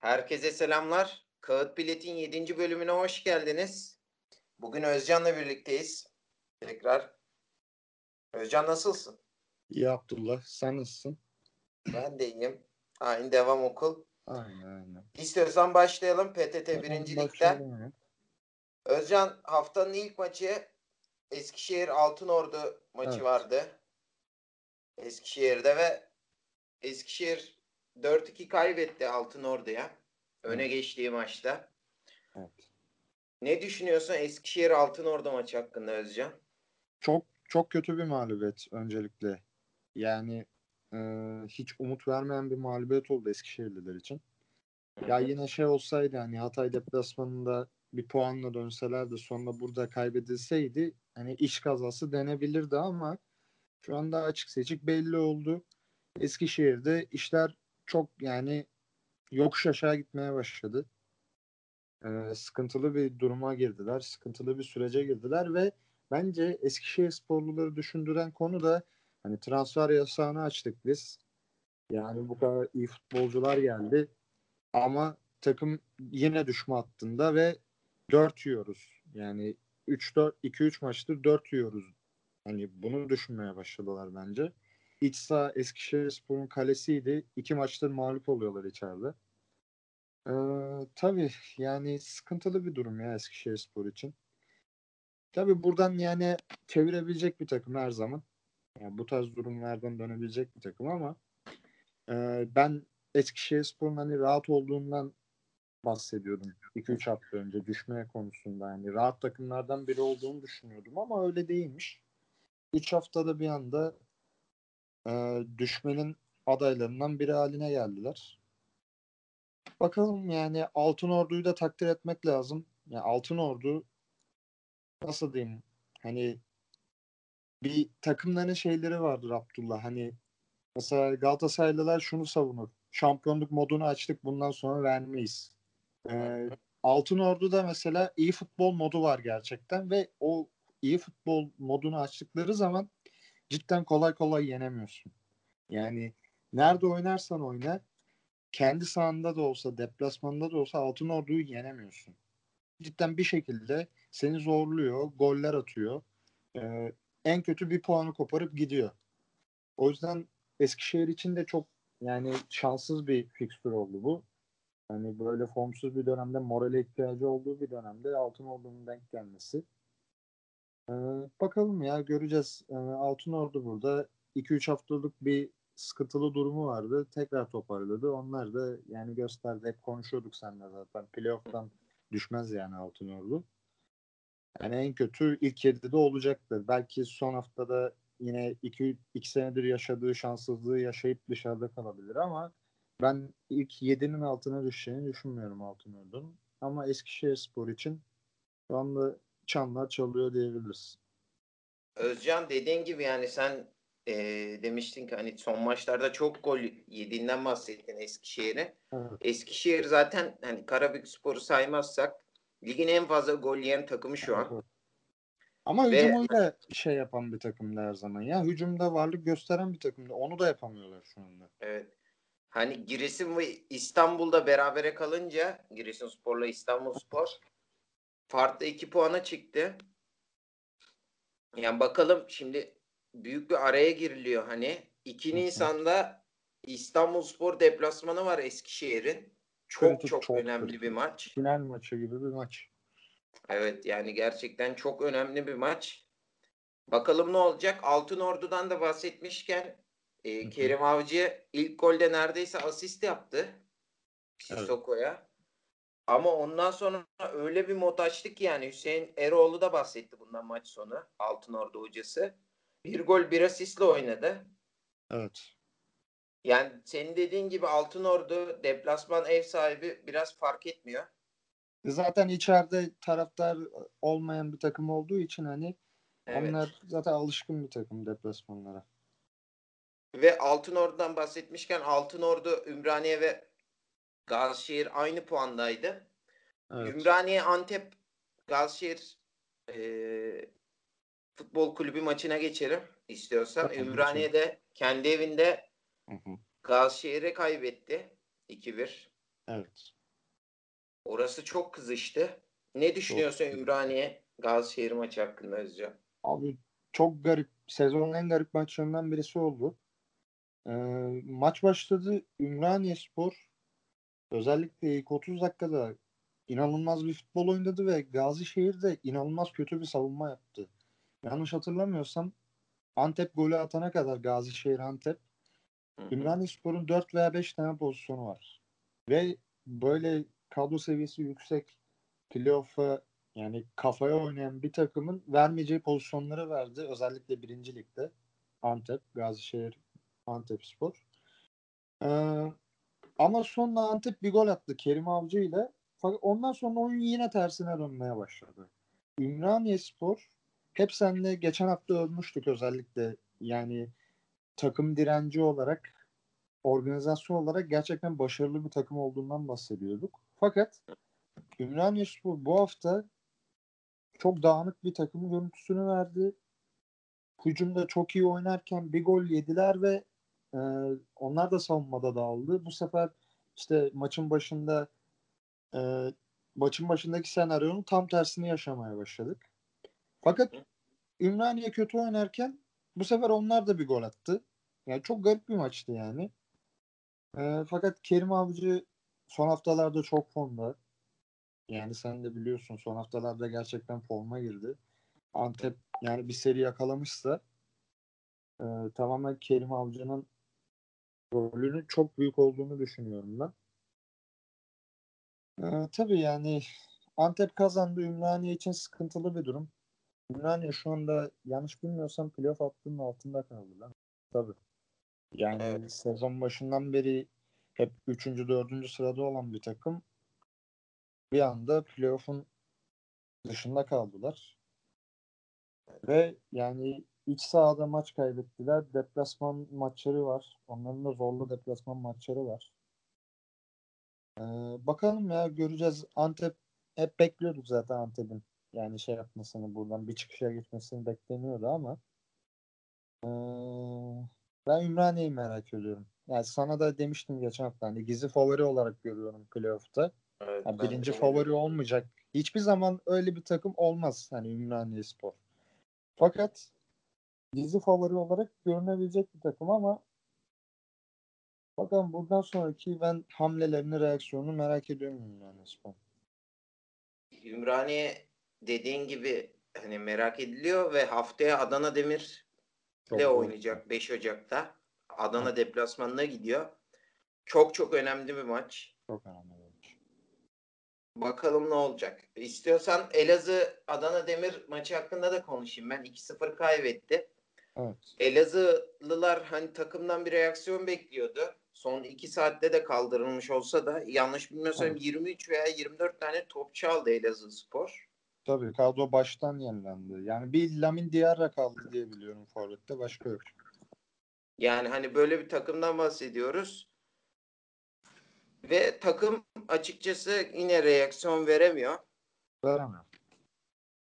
Herkese selamlar. Kağıt Bilet'in 7. bölümüne hoş geldiniz. Bugün Özcan'la birlikteyiz. Tekrar. Özcan nasılsın? İyi Abdullah. Sen nasılsın? Ben de iyiyim. Aynı devam okul. Aynen aynen. İstiyorsan başlayalım PTT Tamam, 1. Lig'den. başlayalım ya. Özcan haftanın ilk maçı Eskişehir Altınordu maçı Evet. vardı. Eskişehir'de ve Eskişehir 4-2 kaybetti Altınordu'ya. Öne geçtiği maçta. Evet. Ne düşünüyorsun Eskişehir Altınordu maçı hakkında Özcan? Çok çok kötü bir mağlubiyet öncelikle. Yani e, hiç umut vermeyen bir mağlubiyet oldu Eskişehirliler için. Ya yine şey olsaydı hani Hatay deplasmanında bir puanla dönseler de sonra burada kaybedilseydi hani iş kazası denebilirdi ama şu anda açık seçik belli oldu. Eskişehir'de işler çok yani yokuş aşağı gitmeye başladı. Ee, sıkıntılı bir duruma girdiler. Sıkıntılı bir sürece girdiler ve bence Eskişehir sporluları düşündüren konu da hani transfer yasağını açtık biz. Yani bu kadar iyi futbolcular geldi. Ama takım yine düşme hattında ve 4 yiyoruz. Yani 3-4 2-3 maçtır 4 yiyoruz. Hani bunu düşünmeye başladılar bence. İç saha Eskişehirspor'un kalesiydi. İki maçtır mağlup oluyorlar içeride. Ee, tabii yani sıkıntılı bir durum ya Eskişehirspor için. Tabii buradan yani çevirebilecek bir takım her zaman. Yani bu tarz durumlardan dönebilecek bir takım ama e, ben Eskişehirspor'un hani rahat olduğundan bahsediyordum 2-3 hafta önce düşme konusunda. Yani rahat takımlardan biri olduğunu düşünüyordum ama öyle değilmiş. 3 haftada bir anda e, düşmenin adaylarından biri haline geldiler. Bakalım yani Altın Ordu'yu da takdir etmek lazım. Yani Altın Ordu nasıl diyeyim hani bir takımların şeyleri vardır Abdullah. Hani mesela Galatasaraylılar şunu savunur. Şampiyonluk modunu açtık bundan sonra vermeyiz. Ee, Altın Ordu'da mesela iyi futbol modu var gerçekten ve o iyi futbol modunu açtıkları zaman cidden kolay kolay yenemiyorsun. Yani nerede oynarsan oyna kendi sahanda da olsa deplasmanda da olsa Altın Ordu'yu yenemiyorsun. Cidden bir şekilde seni zorluyor, goller atıyor. Ee, en kötü bir puanı koparıp gidiyor. O yüzden Eskişehir için de çok yani şanssız bir fikstür oldu bu. Hani böyle formsuz bir dönemde morale ihtiyacı olduğu bir dönemde Altın Ordu'nun denk gelmesi. Ee, bakalım ya göreceğiz. Ee, Altın Ordu burada 2-3 haftalık bir sıkıntılı durumu vardı. Tekrar toparladı. Onlar da yani gösterdi. Hep konuşuyorduk seninle zaten. Playoff'tan düşmez yani Altın Ordu. Yani en kötü ilk 7'de olacaktır. Belki son haftada yine 2 2 senedir yaşadığı şanssızlığı yaşayıp dışarıda kalabilir ama ben ilk 7'nin altına düşeceğini düşünmüyorum Altın Ordu'nun. Ama Eskişehirspor için şu anda çanlar çalıyor diyebiliriz. Özcan dediğin gibi yani sen e, demiştin ki hani son maçlarda çok gol yediğinden bahsettin Eskişehir'e. Evet. Eskişehir zaten hani Karabükspor'u saymazsak ligin en fazla gol yiyen takımı şu an. Evet. Ama Ve- hücumuyla şey yapan bir takımdı her zaman ya. Hücumda varlık gösteren bir takımdı. Onu da yapamıyorlar şu anda. Evet. Hani Giresun ve İstanbul'da berabere kalınca Giresunspor'la İstanbulspor farklı iki puana çıktı. Yani bakalım şimdi büyük bir araya giriliyor hani. 2 Hı hı. Nisan'da İstanbulspor deplasmanı var Eskişehir'in. Çok Kritik, çok, çok önemli kritik. bir maç. Final maçı gibi bir maç. Evet yani gerçekten çok önemli bir maç. Bakalım ne olacak? Altın Ordu'dan da bahsetmişken e. Kerim Avcı ilk golde neredeyse asist yaptı. Sissoko'ya. Ama ondan sonra öyle bir mod açtı ki yani Hüseyin Eroğlu da bahsetti bundan maç sonu. Altın Ordu hocası. Bir gol bir asistle oynadı. Evet. Yani senin dediğin gibi Altın Ordu deplasman ev sahibi biraz fark etmiyor. Zaten içeride taraftar olmayan bir takım olduğu için hani Evet. onlar zaten alışkın bir takım deplasmanlara. Ve Altın Ordu'dan bahsetmişken Altın Ordu, Ümraniye ve Gazişehir aynı puandaydı. Evet. Ümraniye, Antep, Gazişehir eee, futbol kulübü maçına geçelim istiyorsan. Tamam, Ümraniye de kendi evinde. Gazişehir'e kaybetti 2-1. Evet. Orası çok kızıştı. Ne düşünüyorsun çok... Ümraniye Gazişehir maçı hakkında Özcan? Abi çok garip. Sezonun en garip maçlarından birisi oldu. Ee, maç başladı. Ümraniye Spor özellikle ilk 30 dakikada inanılmaz bir futbol oynadı ve Gazişehir de inanılmaz kötü bir savunma yaptı. Yanlış hatırlamıyorsam Antep golü atana kadar Gazişehir Antep Ümraniye Spor'un 4 veya 5 tane pozisyonu var. Ve böyle kadro seviyesi yüksek playoff'a yani kafaya oynayan bir takımın vermeyeceği pozisyonları verdi. Özellikle birinci ligde. Antep, Gazişehir, Antep Spor. Ee, ama sonra Antep bir gol attı Kerim Avcı ile. Fakat ondan sonra oyun yine tersine dönmeye başladı. Ümraniye Spor hep seninle geçen hafta ölmüştük özellikle. Yani takım direnci olarak organizasyon olarak gerçekten başarılı bir takım olduğundan bahsediyorduk. Fakat Ümraniye Spor bu hafta çok dağınık bir takım görüntüsünü verdi. Hücumda çok iyi oynarken bir gol yediler ve e, onlar da savunmada dağıldı. Bu sefer işte maçın başında e, maçın başındaki senaryonun tam tersini yaşamaya başladık. Fakat Ümraniye kötü oynarken bu sefer onlar da bir gol attı. Yani çok garip bir maçtı yani. E, fakat Kerim Avcı son haftalarda çok formda. Yani sen de biliyorsun son haftalarda gerçekten forma girdi. Antep yani bir seri yakalamışsa e, tamamen Kerim Avcı'nın rolünün çok büyük olduğunu düşünüyorum ben. Ee, tabii yani Antep kazandı. Ümraniye için sıkıntılı bir durum. Ümraniye şu anda yanlış bilmiyorsam playoff hattının altında kaldı lan. Tabii. Yani evet. sezon başından beri hep 3. 4. sırada olan bir takım bir anda playoff'un dışında kaldılar. Ve yani iç sahada maç kaybettiler. Deplasman maçları var. Onların da zorlu deplasman maçları var. Ee, bakalım ya göreceğiz. Antep hep bekliyorduk zaten Antep'in yani şey yapmasını buradan bir çıkışa gitmesini bekleniyordu ama ee, ben Ümraniye'yi merak ediyorum. Yani sana da demiştim geçen hafta hani gizli favori olarak görüyorum playoff'ta. Evet, yani birinci favori olmayacak. Hiçbir zaman öyle bir takım olmaz hani Ümraniye Spor. Fakat gizli favori olarak görünebilecek bir takım ama bakalım buradan sonraki ben hamlelerini, reaksiyonunu merak ediyorum Ümraniye Spor. Ümraniye dediğin gibi hani merak ediliyor ve haftaya Adana Demir ile oynayacak 5 Ocak'ta. Adana deplasmanına gidiyor. Çok çok önemli bir maç. Çok önemli bir maç. Bakalım ne olacak. İstiyorsan Elazığ Adana Demir maçı hakkında da konuşayım. Ben 2-0 kaybetti. Evet. Elazığlılar hani takımdan bir reaksiyon bekliyordu. Son 2 saatte de kaldırılmış olsa da yanlış bilmiyorsam evet. 23 veya 24 tane top çaldı Elazığ Spor. Tabii kadro baştan yenilendi. Yani bir Lamin Diarra kaldı diye biliyorum Forvet'te. Başka yok. Yani hani böyle bir takımdan bahsediyoruz. Ve takım açıkçası yine reaksiyon veremiyor. Veremiyor.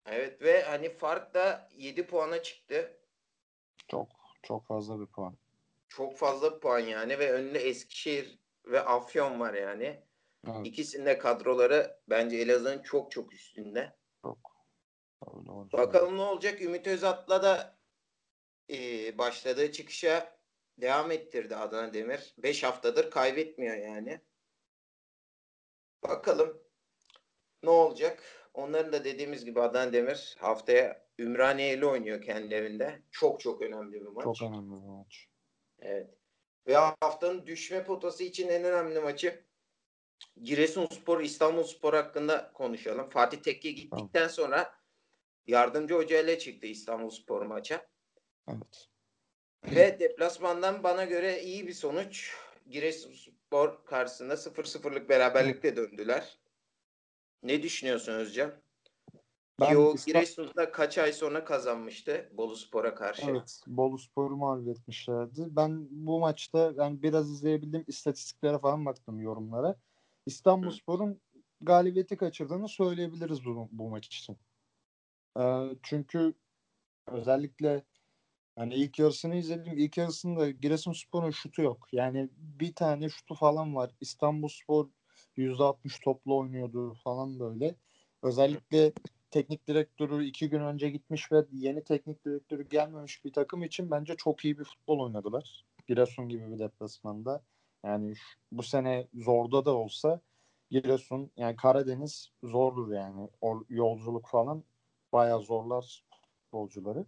Evet ve hani fark da 7 puana çıktı. Çok çok fazla bir puan. Çok fazla bir puan yani ve önünde Eskişehir ve Afyon var yani. Evet. İkisinin kadroları bence Elazığ'ın çok çok üstünde. Çok. Bakalım ne olacak. Ümit Özat'la da e, başladığı çıkışa devam ettirdi Adana Demir. 5 haftadır kaybetmiyor yani. Bakalım ne olacak. Onların da dediğimiz gibi Adana Demir haftaya Ümraniye ile oynuyor kendi evinde. Çok çok önemli bir maç. Çok önemli bir maç. Evet. Ve haftanın düşme potası için en önemli maçı Giresunspor İstanbulspor hakkında konuşalım. Fatih Tekke gittikten tamam. sonra yardımcı hoca ile çıktı İstanbulspor maça. Evet. Ve deplasmandan bana göre iyi bir sonuç. Giresunspor karşısında 0-0'lık beraberlikle döndüler. Ne düşünüyorsun Özcan? Ben Ki o Giresun'da kaç ay sonra kazanmıştı Bolu Spor'a karşı. Evet, Bolu Spor'u mağlup etmişlerdi. Ben bu maçta yani biraz izleyebildim istatistiklere falan baktım yorumlara. İstanbul Spor'un galibiyeti kaçırdığını söyleyebiliriz bu, bu maç için. Ee, çünkü özellikle yani ilk yarısını izledim. İlk yarısında Giresunspor'un şutu yok. Yani bir tane şutu falan var. İstanbulspor %60 toplu oynuyordu falan böyle. Özellikle teknik direktörü iki gün önce gitmiş ve yeni teknik direktörü gelmemiş bir takım için bence çok iyi bir futbol oynadılar. Giresun gibi bir deplasmanda. Yani şu, bu sene zorda da olsa Giresun yani Karadeniz zordur yani. O yolculuk falan bayağı zorlar futbolcuları.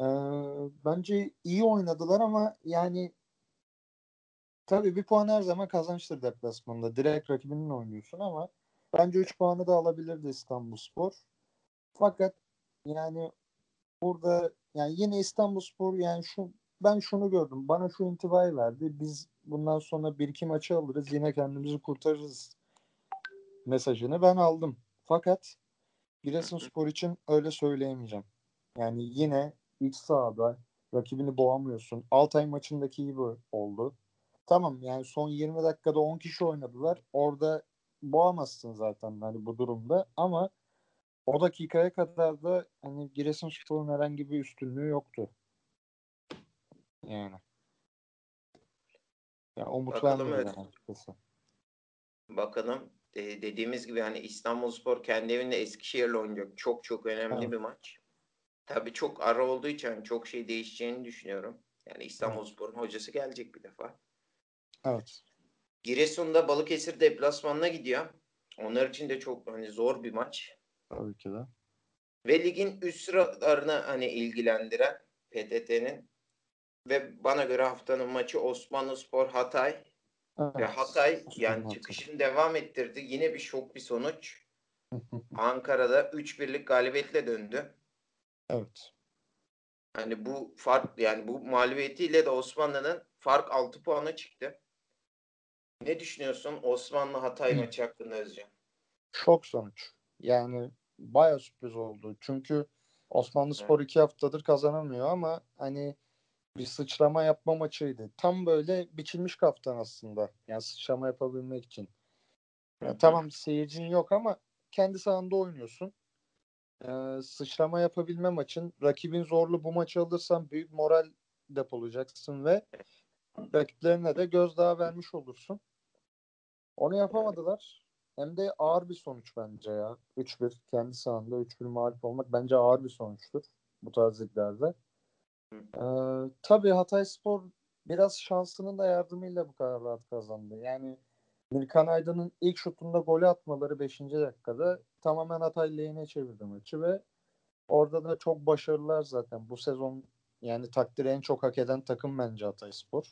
Ee, bence iyi oynadılar ama yani tabii bir puan her zaman kazançtır deplasmanda. Direkt rakibinin oynuyorsun ama bence 3 puanı da alabilirdi İstanbulspor. Fakat yani burada yani yine İstanbulspor yani şu ben şunu gördüm. Bana şu intibayı verdi. Biz bundan sonra bir iki maçı alırız. Yine kendimizi kurtarırız mesajını ben aldım. Fakat Giresunspor için öyle söyleyemeyeceğim. Yani yine iç sahada rakibini boğamıyorsun. Altay maçındaki gibi oldu. Tamam yani son 20 dakikada 10 kişi oynadılar. Orada boğamazsın zaten hani bu durumda ama o dakikaya kadar da hani Giresunspor'un herhangi bir üstünlüğü yoktu. Yani. Ya umut Bakalım vermiyor evet. açıkçası. Bakalım e, dediğimiz gibi hani İstanbulspor kendi evinde Eskişehir'le oynayacak. Çok çok önemli Evet. bir maç. Tabii çok ara olduğu için hani çok şey değişeceğini düşünüyorum. Yani İstanbulspor'un hocası gelecek bir defa. Evet. Giresun'da Balıkesir deplasmanına gidiyor. Onlar için de çok hani zor bir maç. Tabii ki de. Ve ligin üst sıralarını hani ilgilendiren PTT'nin ve bana göre haftanın maçı Osmanlıspor Hatay. Evet. Ve Hatay yani Hatay. çıkışını devam ettirdi. Yine bir şok bir sonuç. Ankara'da 3-1'lik galibiyetle döndü. evet. Hani bu fark yani bu mağlubiyetiyle de Osmanlı'nın fark 6 puana çıktı. Ne düşünüyorsun Osmanlı Hatay maçı hakkında Özcan? Şok sonuç. Yani baya sürpriz oldu. Çünkü Osmanlı Spor iki haftadır kazanamıyor ama hani bir sıçrama yapma maçıydı. Tam böyle biçilmiş kaftan aslında. Yani sıçrama yapabilmek için. Ya Hı hı. tamam seyircin yok ama kendi sahanda oynuyorsun. Ee, sıçrama yapabilme maçın. Rakibin zorlu bu maçı alırsan büyük moral depolayacaksın ve rakiplerine de gözdağı vermiş olursun. Onu yapamadılar. Hem de ağır bir sonuç bence ya. 3-1 kendi sahanda 3-1 mağlup olmak bence ağır bir sonuçtur bu tarz liglerde. Ee, tabii Hatay Spor biraz şansının da yardımıyla bu kadar rahat kazandı. Yani Mirkan Aydın'ın ilk şutunda golü atmaları 5. dakikada tamamen Hatay lehine çevirdi maçı ve orada da çok başarılılar zaten. Bu sezon yani takdiri en çok hak eden takım bence Hatay Spor.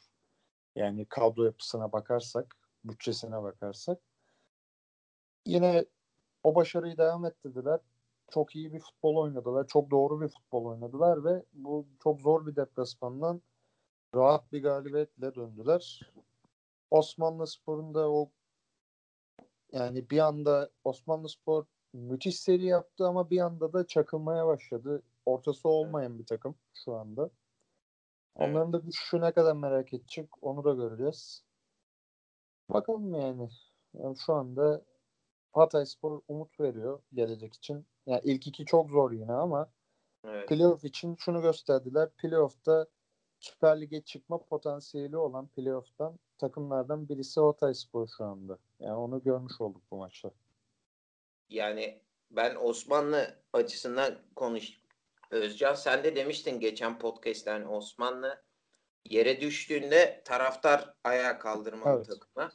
Yani kadro yapısına bakarsak, bütçesine bakarsak. Yine o başarıyı devam ettirdiler. Çok iyi bir futbol oynadılar. Çok doğru bir futbol oynadılar ve bu çok zor bir deplasmandan rahat bir galibiyetle döndüler. Osmanlı Spor'un da o yani bir anda Osmanlı Spor müthiş seri yaptı ama bir anda da çakılmaya başladı. Ortası olmayan bir takım şu anda. Onların da düşüşü ne kadar merak edecek onu da göreceğiz. Bakalım yani. yani şu anda Hatay Spor umut veriyor gelecek için. Yani ilk iki çok zor yine ama Evet. playoff için şunu gösterdiler. Playoff'ta Süper Lig'e çıkma potansiyeli olan playoff'tan takımlardan birisi Hatay Spor şu anda. Yani onu görmüş olduk bu maçta. Yani ben Osmanlı açısından konuş. Özcan sen de demiştin geçen podcast'te hani Osmanlı yere düştüğünde taraftar ayağa kaldırmalı Evet. takıma.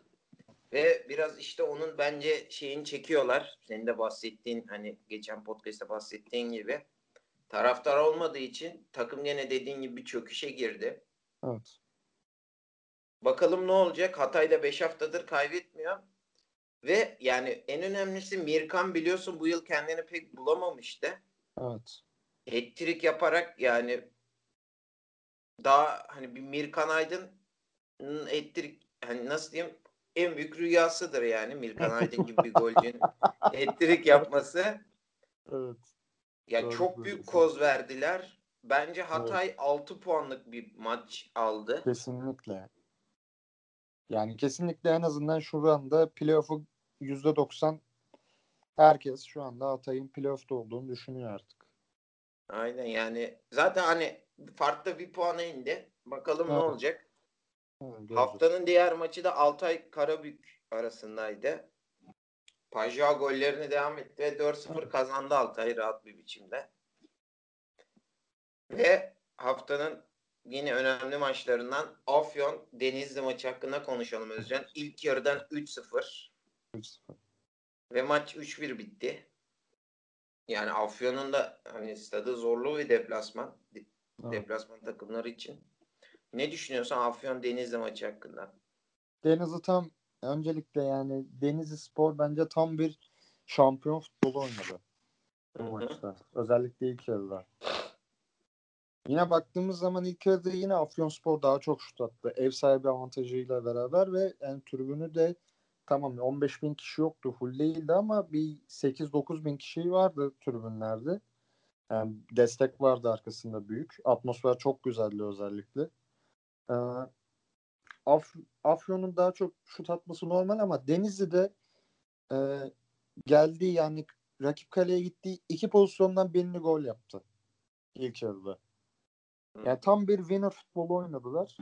Ve biraz işte onun bence şeyini çekiyorlar. Senin de bahsettiğin hani geçen podcast'ta bahsettiğin gibi. Taraftar olmadığı için takım gene dediğin gibi bir çöküşe girdi. Evet. Bakalım ne olacak? Hatay'da 5 haftadır kaybetmiyor. Ve yani en önemlisi Mirkan biliyorsun bu yıl kendini pek bulamamıştı. Evet. Hat-trick yaparak yani daha hani bir Mirkan Aydın'ın hat-trick hani nasıl diyeyim en büyük rüyasıdır yani Mirkan Aydın gibi bir golcünün hat-trick yapması. Evet. Ya Doğru çok büyük söylüyorsun. koz verdiler. Bence Hatay 6 puanlık bir maç aldı. Kesinlikle. Yani kesinlikle en azından şu anda playoff'u %90 herkes şu anda Hatay'ın playoff'ta olduğunu düşünüyor artık. Aynen yani zaten hani farklı bir puana indi. Bakalım ne Evet. olacak. Göreceğiz. Haftanın diğer maçı da Altay Karabük arasındaydı. Pajao gollerini devam etti ve 4-0 kazandı Altay rahat bir biçimde. Ve haftanın yine önemli maçlarından Afyon Denizli maçı hakkında konuşalım Özcan. İlk yarıdan 3-0 3-0. ve maç 3-1 bitti. Yani Afyon'un da hani stadı zorlu bir deplasman. De- Evet. Deplasman takımları için. Ne düşünüyorsun Afyon Denizli maçı hakkında? Denizli tam öncelikle yani Denizli Spor bence tam bir şampiyon futbolu oynadı bu maçta. Özellikle ilk yarıda. Yine baktığımız zaman ilk yarıda yine Afyonspor daha çok şut attı. Ev sahibi avantajıyla beraber ve yani tribünü de tamam 15 bin kişi yoktu. Full değildi ama bir 8-9 bin kişi vardı tribünlerde. Yani destek vardı arkasında büyük. Atmosfer çok güzeldi özellikle. Ee, Af Afyon'un daha çok şut atması normal ama Denizli'de e, geldiği yani rakip kaleye gittiği iki pozisyondan birini gol yaptı ilk yarıda. Yani tam bir winner futbolu oynadılar.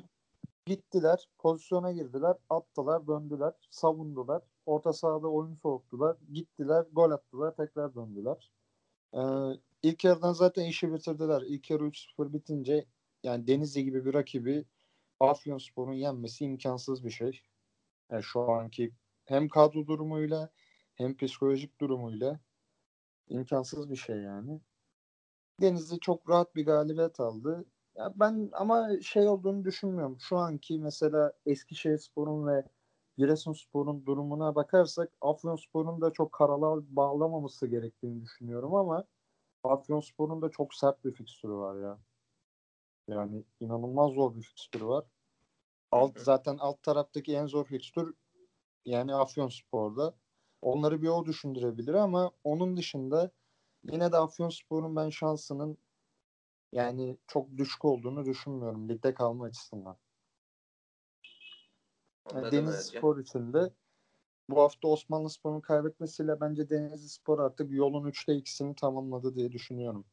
Gittiler, pozisyona girdiler, attılar, döndüler, savundular. Orta sahada oyun soğuttular. Gittiler, gol attılar, tekrar döndüler. Ee, ilk yarıdan zaten işi bitirdiler. İlk yarı 3-0 bitince yani Denizli gibi bir rakibi Afyonspor'un yenmesi imkansız bir şey. Yani şu anki hem kadro durumuyla hem psikolojik durumuyla imkansız bir şey yani. Denizli çok rahat bir galibiyet aldı. Ya ben ama şey olduğunu düşünmüyorum. Şu anki mesela Eskişehirspor'un ve Giresunspor'un durumuna bakarsak Afyonspor'un da çok karalar bağlamaması gerektiğini düşünüyorum ama Afyonspor'un da çok sert bir fikstürü var ya. Yani inanılmaz zor bir fikstürü var. Alt zaten alt taraftaki en zor fikstür yani Afyonspor'da. Onları bir o düşündürebilir ama onun dışında yine de Afyonspor'un ben şansının yani çok düşük olduğunu düşünmüyorum ligde kalma açısından. Yani Denizli. Spor için de bu hafta Osmanlı Spor'un kaybetmesiyle bence Denizli Spor artık yolun 3'te 2'sini tamamladı diye düşünüyorum.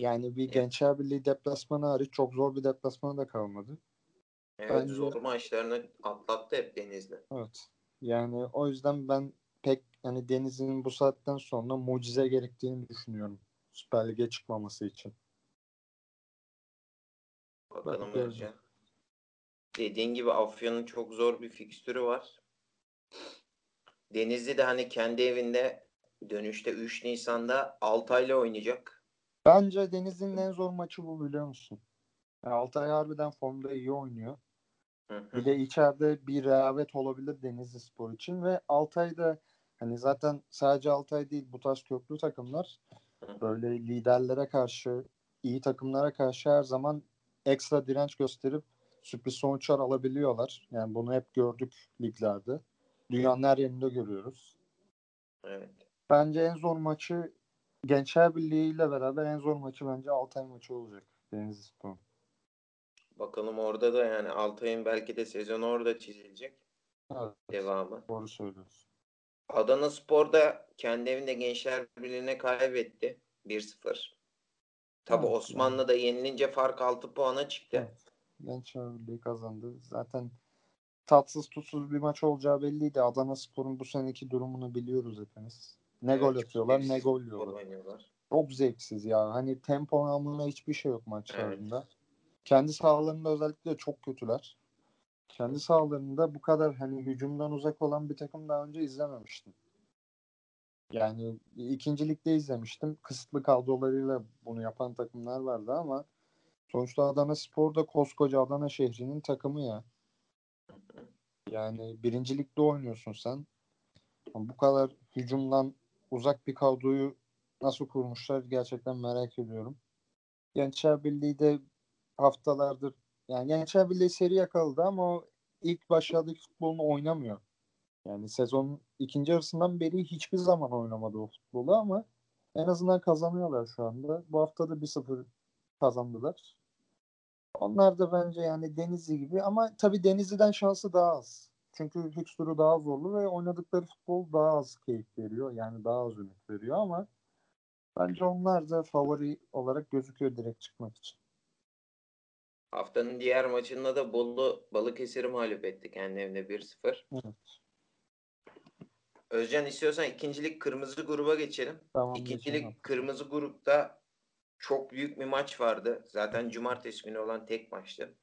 Yani bir. Gençler Birliği deplasmanı hariç çok zor bir deplasmanı da kalmadı. Evet Bence- zor maçlarını atlattı hep Denizli. Evet. Yani o yüzden ben pek hani Denizli'nin bu saatten sonra mucize gerektiğini düşünüyorum. Süper Lig'e çıkmaması için. Bakalım. Özcan. Dediğin gibi Afyon'un çok zor bir fikstürü var. Denizli de hani kendi evinde dönüşte 3 Nisan'da Altay'la oynayacak. Bence Denizli'nin en zor maçı bu biliyor musun? Yani Altay harbiden formda iyi oynuyor. Bir de içeride bir rehavet olabilir Denizli Spor için ve Altay'da hani zaten sadece Altay değil bu tarz köklü takımlar böyle liderlere karşı iyi takımlara karşı her zaman ekstra direnç gösterip sürpriz sonuçlar alabiliyorlar. Yani bunu hep gördük liglerde. Dünyanın her yerinde görüyoruz. Evet. Bence en zor maçı Gençler Birliği ile beraber en zor maçı bence Altay maçı olacak Denizli Spor. Bakalım orada da yani Altay'ın belki de sezonu orada çizilecek. Evet, Devamı. doğru söylüyorsun. Adana Spor da kendi evinde Gençler Birliği'ne kaybetti. 1-0. Tabi Evet, Osmanlı da yenilince fark 6 puana çıktı. Evet. Gençler Birliği kazandı. Zaten tatsız tutsuz bir maç olacağı belliydi. Adana Spor'un bu seneki durumunu biliyoruz hepimiz. Ne Evet, gol atıyorlar ne gol yiyorlar. Çok zevksiz ya. Hani tempo anlamında hiçbir şey yok maçlarında. Kendi sahalarında özellikle çok kötüler. Kendi sahalarında bu kadar hani hücumdan uzak olan bir takım daha önce izlememiştim. Yani ikinci ligde izlemiştim. Kısıtlı kadrolarıyla bunu yapan takımlar vardı ama sonuçta Adana Spor da koskoca Adana şehrinin takımı ya. Yani birinci ligde oynuyorsun sen. Bu kadar hücumdan uzak bir kadroyu nasıl kurmuşlar gerçekten merak ediyorum. Gençler Birliği de haftalardır yani Gençler Birliği seri yakaladı ama o ilk başladığı futbolunu oynamıyor. Yani sezonun ikinci yarısından beri hiçbir zaman oynamadı o futbolu ama en azından kazanıyorlar şu anda. Bu hafta da 1-0 kazandılar. Onlar da bence yani Denizli gibi ama tabii Denizli'den şansı daha az. Çünkü fikstürü daha zorlu ve oynadıkları futbol daha az keyif veriyor. Yani daha az ümit veriyor ama bence onlar da favori olarak gözüküyor direkt çıkmak için. Haftanın diğer maçında da Bolu Balıkesir'i mağlup etti kendi evinde 1-0. Evet. Özcan istiyorsan ikincilik kırmızı gruba geçelim. Tamam, İkincilik geçelim. kırmızı grupta çok büyük bir maç vardı. Zaten cumartesi günü olan tek maçtı.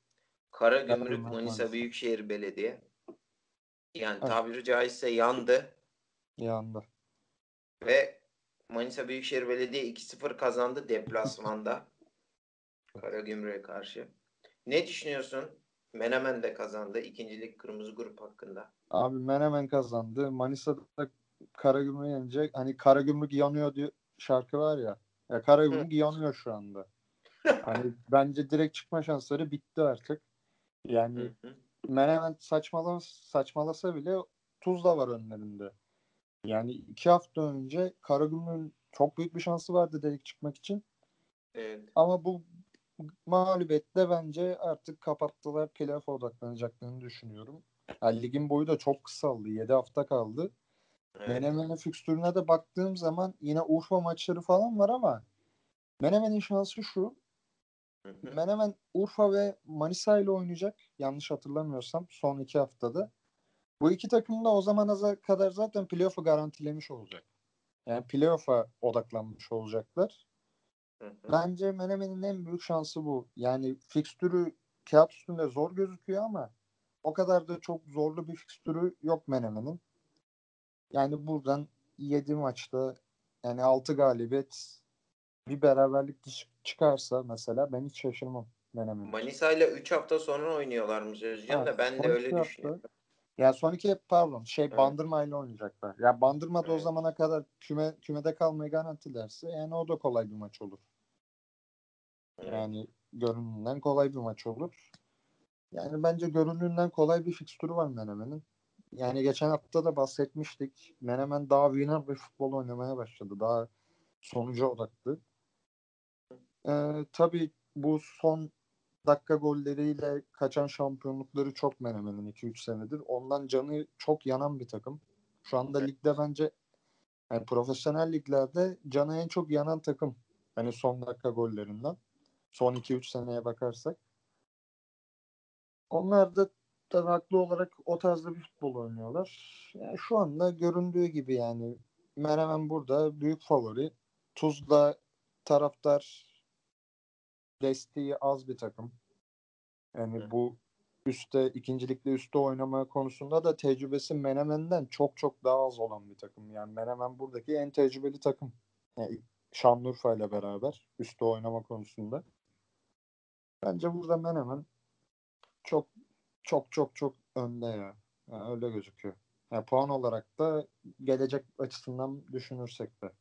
Karagümrük Karagümrük Manisa Manisa. Büyükşehir Belediye. Yani Evet. tabiri caizse yandı Yandı. ve Manisa Büyükşehir Belediye 2-0 kazandı deplasmanda. Karagümrük'e karşı. Ne düşünüyorsun? Menemen de kazandı. İkincilik kırmızı grup hakkında. Abi Menemen kazandı. Manisa'da Karagümrük yenecek. Hani Karagümrük yanıyor diyor şarkı var ya. Ya Karagümrük yanıyor şu anda. Hani bence direkt çıkma şansları bitti artık. Yani Hı hı. Menemen saçmala, saçmalasa bile Tuzla var önlerinde. Yani iki hafta önce Karagümrük'ün çok büyük bir şansı vardı direkt çıkmak için. Evet. Ama bu mağlubiyetle bence artık kapattılar. Playoff'a odaklanacaklarını düşünüyorum. Yani ligin boyu da çok kısaldı. 7 hafta kaldı. evet. Menemen'in fikstürüne de baktığım zaman yine Urfa maçları falan var ama Menemen'in şansı şu. Menemen Urfa ve Manisa ile oynayacak. Yanlış hatırlamıyorsam son iki haftada. Bu iki takım da o zamana kadar zaten playoff'u garantilemiş olacak. Yani playoff'a odaklanmış olacaklar. Hı hı. Bence Menemen'in en büyük şansı bu. Yani fikstürü kağıt üstünde zor gözüküyor ama o kadar da çok zorlu bir fikstürü yok Menemen'in. Yani buradan 7 maçta yani 6 galibiyet bir beraberlik çık- çıkarsa mesela ben hiç şaşırmam Menemen. Manisa ile 3 hafta sonra oynuyorlarmış Özcan Ha, da ben de öyle hafta- düşünüyorum. Ya son iki pardon şey Evet. Bandırma ile oynayacaklar. Ya Bandırma da o Evet. zamana kadar küme kümede kalmayı garantilerse yani o da kolay bir maç olur. Evet. Yani görünümden kolay bir maç olur. Yani bence görünümden kolay bir fikstürü var Menemen'in. Yani geçen hafta da bahsetmiştik. Menemen daha winner bir futbol oynamaya başladı. Daha sonuca odaklı. Ee, tabii bu son dakika golleriyle kaçan şampiyonlukları çok Menemen'in 2-3 senedir. Ondan canı çok yanan bir takım. Şu anda Evet. ligde bence yani profesyonel liglerde canı en çok yanan takım. Hani son dakika gollerinden. Son 2-3 seneye bakarsak. Onlar da tabii haklı olarak o tarzda bir futbol oynuyorlar. Yani şu anda göründüğü gibi yani Menemen burada büyük favori. Tuzla taraftar desteği az bir takım. Yani bu üstte ikincilikle üstte oynama konusunda da tecrübesi Menemen'den çok çok daha az olan bir takım. Yani Menemen buradaki en tecrübeli takım. Yani Şanlıurfa ile beraber üstte oynama konusunda. Bence burada Menemen çok çok çok çok önde ya. Yani öyle gözüküyor. Yani puan olarak da gelecek açısından düşünürsek de.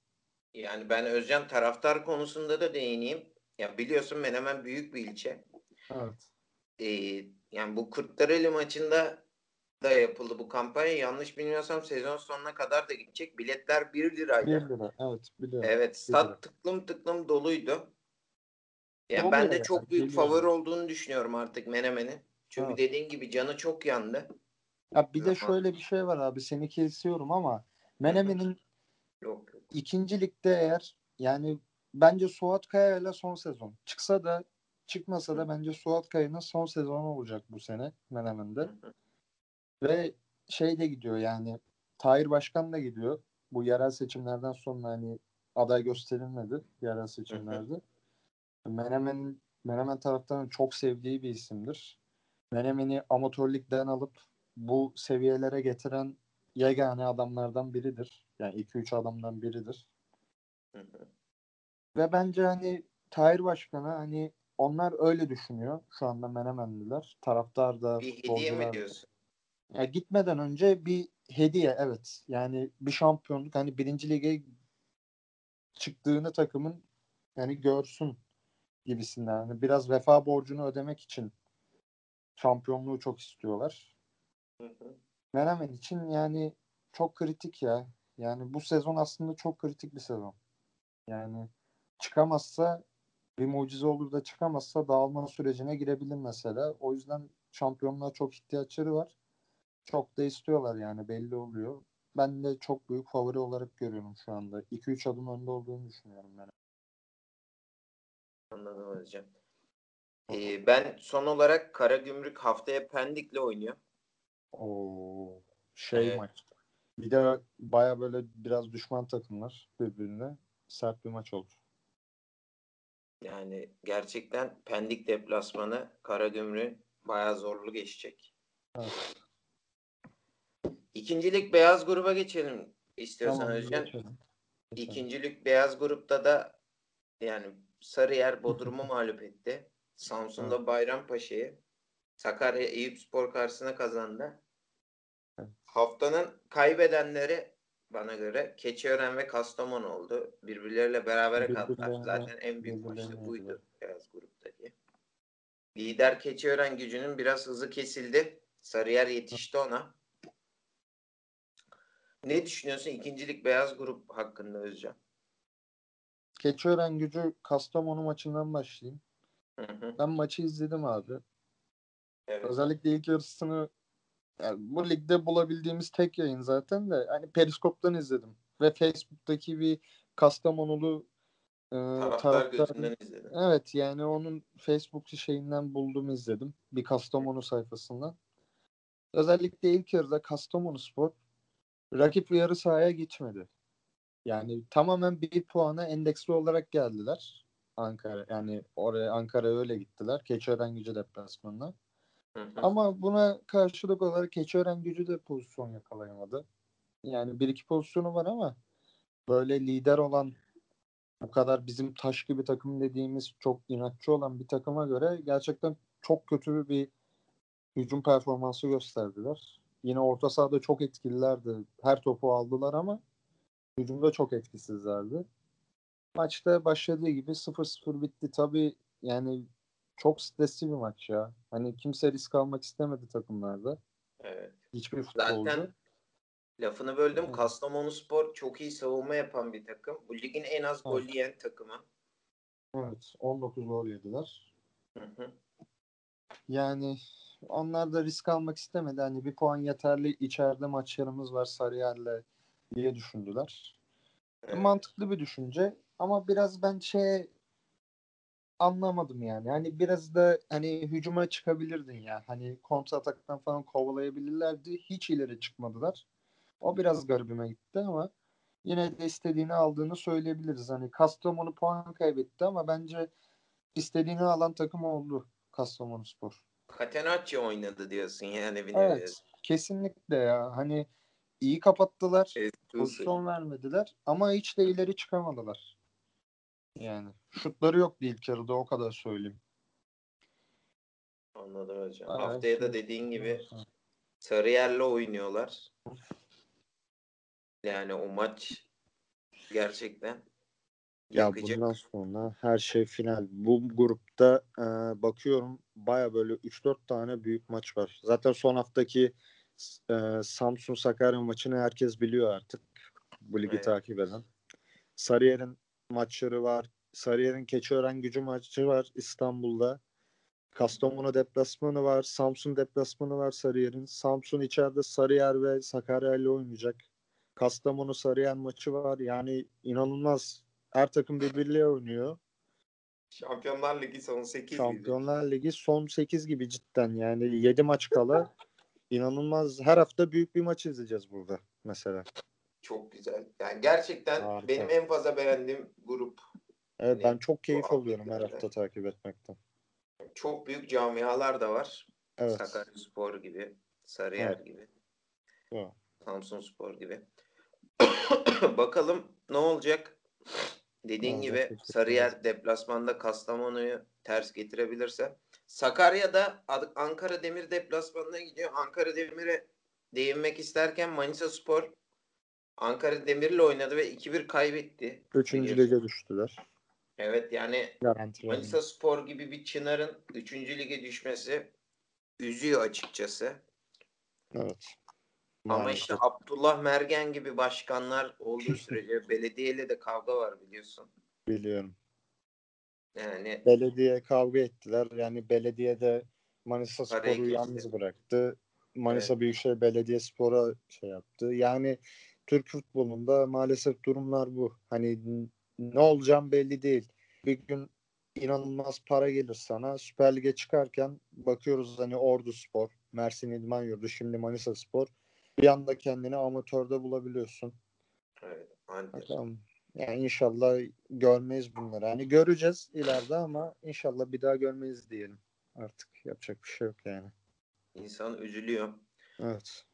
Yani ben Özcan taraftar konusunda da değineyim. Ya biliyorsun Menemen büyük bir ilçe. Evet. Ee, yani bu Kırklareli maçında da yapıldı bu kampanya. Yanlış bilmiyorsam sezon sonuna kadar da gidecek. Biletler 1 liraydı. 1 lira. Evet biliyorum. Evet, stat lira. tıklım tıklım doluydu. Yani ben de çok büyük geliyor. favori olduğunu düşünüyorum artık Menemen'in. Çünkü Evet. dediğin gibi canı çok yandı. Ya bir de şöyle bir şey var abi seni kesiyorum ama Menemen'in Yok yok. ikinci ligde eğer yani bence Suat Kaya ile son sezon çıksa da çıkmasa da bence Suat Kaya'nın son sezonu olacak bu sene Menemen'de. Ve şey de gidiyor yani Tahir Başkan da gidiyor. Bu yerel seçimlerden sonra hani aday gösterilmedi yerel seçimlerde. Menemen Menemen taraftarının çok sevdiği bir isimdir. Menemen'i amatör ligden alıp bu seviyelere getiren yegane adamlardan biridir. Yani 2-3 adamdan biridir. Ve bence hani Tahir Başkan'a hani onlar öyle düşünüyor şu anda Menemenliler. Taraftar da Bir hediye mi da. diyorsun? Ya gitmeden önce bir hediye evet. Yani bir şampiyonluk hani birinci lige çıktığını takımın yani görsün gibisinden. Yani biraz vefa borcunu ödemek için şampiyonluğu çok istiyorlar. Hı hı. Menemen için yani çok kritik ya. Yani bu sezon aslında çok kritik bir sezon. Yani çıkamazsa bir mucize olur da çıkamazsa dağılma sürecine girebilir mesela. O yüzden şampiyonluğa çok ihtiyaçları var. Çok da istiyorlar yani belli oluyor. Ben de çok büyük favori olarak görüyorum şu anda. 2-3 adım önde olduğunu düşünüyorum ben. Anladım hocam. Ee, ben son olarak Karagümrük haftaya Pendik'le oynuyor. O şey Evet. maç. Bir de baya böyle biraz düşman takımlar birbirine. Sert bir maç olur. Yani gerçekten Pendik deplasmanı Karagümrük bayağı zorlu geçecek. Evet. İkincilik beyaz gruba geçelim istiyorsan Tamam, Özcan. geçelim. İkincilik beyaz grupta da yani Sarıyer Bodrum'u mağlup etti. Samsun'da Bayrampaşa'yı. Sakarya Eyüpspor karşısına kazandı. Evet. Haftanın kaybedenleri bana göre Keçiören ve Kastamonu oldu. Birbirleriyle berabere kaldılar. Zaten en büyük maç birbirlerine da buydu beyaz gruptaki. Lider Keçiören gücünün biraz hızı kesildi. Sarıyer yetişti ona. Ne düşünüyorsun ikincilik beyaz grup hakkında Özcan? Keçiören gücü Kastamonu maçından başlayayım. Hı hı. Ben maçı izledim abi. Evet. Özellikle ilk yarısını yani bu ligde bulabildiğimiz tek yayın zaten de hani Periskop'tan izledim. Ve Facebook'taki bir Kastamonulu e, Taraftar gözünden izledim. Evet yani onun Facebook şeyinden buldum izledim. Bir Kastamonu sayfasından. Özellikle ilk yarıda Kastamonu Spor rakip yarı sahaya geçmedi. Yani tamamen bir puana endeksli olarak geldiler. Ankara yani oraya Ankara'ya öyle gittiler. Keçiören gücü deplasmanına. Ama buna karşılık olarak Keçiören gücü de pozisyon yakalayamadı. Yani bir iki pozisyonu var ama böyle lider olan bu kadar bizim taş gibi takım dediğimiz çok inatçı olan bir takıma göre gerçekten çok kötü bir hücum performansı gösterdiler. Yine orta sahada çok etkililerdi. Her topu aldılar ama hücumda çok etkisizlerdi. Maçta başladığı gibi 0-0 bitti. Tabii yani çok stresli bir maç ya. Hani kimse risk almak istemedi takımlarda. Evet. Hiçbir futbolcu. Zaten lafını böldüm. Evet. Kastamonu Spor çok iyi savunma yapan bir takım. Bu ligin en az gol Evet. yiyen takımı. Evet. 19 gol yediler. Hı hı. Yani onlar da risk almak istemedi. Hani bir puan yeterli içeride maçlarımız var Sarıyer'le diye düşündüler. Evet. Mantıklı bir düşünce ama biraz ben şey anlamadım yani. Hani biraz da hani hücuma çıkabilirdin ya. Hani kontra ataktan falan kovalayabilirlerdi. Hiç ileri çıkmadılar. O biraz garibime gitti ama yine de istediğini aldığını söyleyebiliriz. Hani Kastamonu puan kaybetti ama bence istediğini alan takım oldu Kastamonu Spor. Catenacci oynadı diyorsun yani bir Evet. Kesinlikle ya. Hani iyi kapattılar. Evet, Pozisyon vermediler ama hiç de ileri çıkamadılar. Yani şutları yoktu ilk yarıda o kadar söyleyeyim. Anladım hocam. Bayağı Haftaya da şey- dediğin gibi Sarıyer'le oynuyorlar. Yani o maç gerçekten Ya yakacak. bundan sonra her şey final. Bu grupta e, bakıyorum baya böyle 3-4 tane büyük maç var. Zaten son haftaki e, Samsun Sakarya maçını herkes biliyor artık. Bu ligi Evet. takip eden. Sarıyer'in maçları var. Sarıyer'in Keçiören gücü maçı var İstanbul'da. Kastamonu deplasmanı var. Samsun deplasmanı var Sarıyer'in. Samsun içeride Sarıyer ve Sakarya ile oynayacak. Kastamonu Sarıyer maçı var. Yani inanılmaz. Her takım birbiriyle oynuyor. Şampiyonlar Ligi son 8 Şampiyonlar Ligi son 8 gibi cidden. Yani 7 maç kala inanılmaz. Her hafta büyük bir maç izleyeceğiz burada mesela. Çok güzel. Yani gerçekten Harika. benim en fazla beğendiğim grup. Evet Hani ben çok keyif alıyorum her hafta takip etmekten. Çok büyük camialar da var. Evet. Sakaryaspor gibi, Sarıyer Evet. gibi, Evet. Samsunspor gibi. Bakalım ne olacak? Dediğin Ne gibi? Sarıyer deplasmanda Kastamonu'yu ters getirebilirse. Sakarya'da Ad- Ankara Demir deplasmanına gidiyor. Ankara Demir'e değinmek isterken Manisa Spor Ankara Demir'le oynadı ve 2-1 kaybetti. Üçüncü Biliyorsun. lige düştüler. Evet yani Garanti Manisa Spor gibi bir Çınar'ın 3. lige düşmesi üzüyor açıkçası. Evet. Ama Maalesef. işte Abdullah Mergen gibi başkanlar olduğu sürece belediyeyle de kavga var biliyorsun. biliyorum. Yani Belediye kavga ettiler. Yani belediye de Manisa Spor'u yalnız bıraktı. Manisa Büyükşehir Belediye Spor'a şey yaptı. Yani Türk futbolunda maalesef durumlar bu. Hani ne olacağım belli değil. Bir gün inanılmaz para gelir sana. Süper Lig'e çıkarken bakıyoruz hani Ordu Spor, Mersin İdman Yurdu, şimdi Manisa Spor. bir anda kendini amatörde bulabiliyorsun. Evet. Bakalım. Yani inşallah görmeyiz bunları. Hani göreceğiz ileride ama inşallah bir daha görmeyiz diyelim. Artık yapacak bir şey yok yani. İnsan üzülüyor. Evet.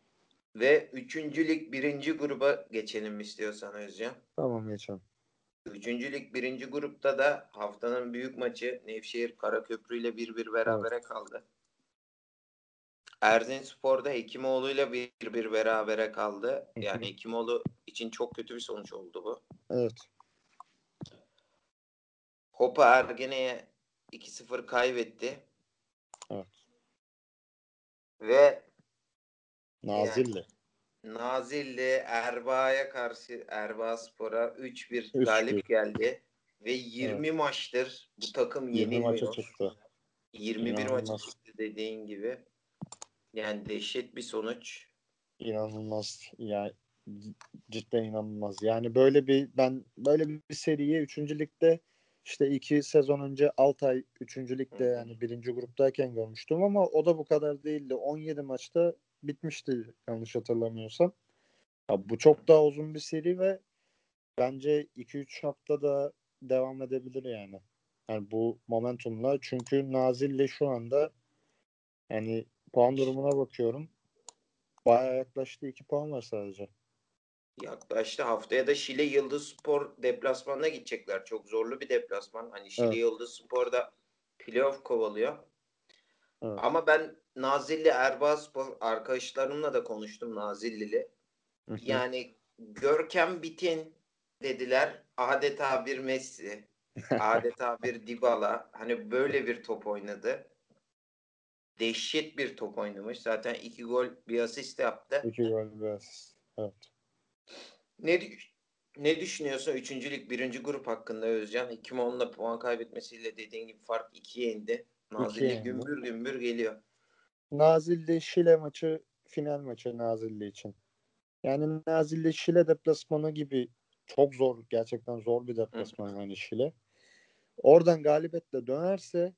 Ve üçüncü lig birinci gruba geçelim istiyorsan Özcan. Tamam geçelim. Üçüncü lig birinci grupta da haftanın büyük maçı Nevşehir Karaköprü ile 1-1 berabere kaldı. Erzinspor'da Hekimoğlu ile 1-1 berabere kaldı. Yani Hekimoğlu için çok kötü bir sonuç oldu bu. Evet. Hopa Ergene'ye 2-0 kaybetti. Evet. Ve Nazilli. Nazilli Erbaa'ya karşı Erbaa Spor'a 3-1 3-1. galip geldi. Ve 20 maçtır bu takım 20 yenilmiyor. maça çıktı. 21 maça İnanılmaz. çıktı dediğin gibi. Yani dehşet bir sonuç. İnanılmaz. Yani cidden inanılmaz. Yani böyle bir ben böyle bir seriyi 3. ligde işte iki sezon önce Altay 3. ligde yani birinci gruptayken görmüştüm ama o da bu kadar değildi. 17 maçta bitmişti yanlış hatırlamıyorsam. Ya bu çok daha uzun bir seri ve bence 2-3 hafta da devam edebilir yani. Yani bu momentumla çünkü Nazilli şu anda yani puan durumuna bakıyorum. Bayağı yaklaştı. 2 puan var sadece. Yaklaştı. Haftaya da Şile Yıldız Spor deplasmanına gidecekler. Çok zorlu bir deplasman. Hani Şile Evet. Yıldız Spor da playoff kovalıyor. Evet. Ama ben Nazilli Erbaa Spor arkadaşlarımla da konuştum Nazillili. Hı hı. Yani Görkem Bitin dediler. Adeta bir Messi. adeta bir Dybala. Hani böyle bir top oynadı. Dehşet bir top oynamış. Zaten iki gol bir asist yaptı. İki gol bir asist. Evet. Ne ne düşünüyorsun 3. lig 1. grup hakkında Özcan? Hekimoğlu'nda puan kaybetmesiyle dediğin gibi fark 2'ye indi. Nazilli yendi. gümbür gümbür geliyor. Nazilli Şile maçı final maçı Nazilli için. Yani Nazilli Şile deplasmanı gibi çok zor gerçekten zor bir deplasman yani Şile. Oradan galibiyetle dönerse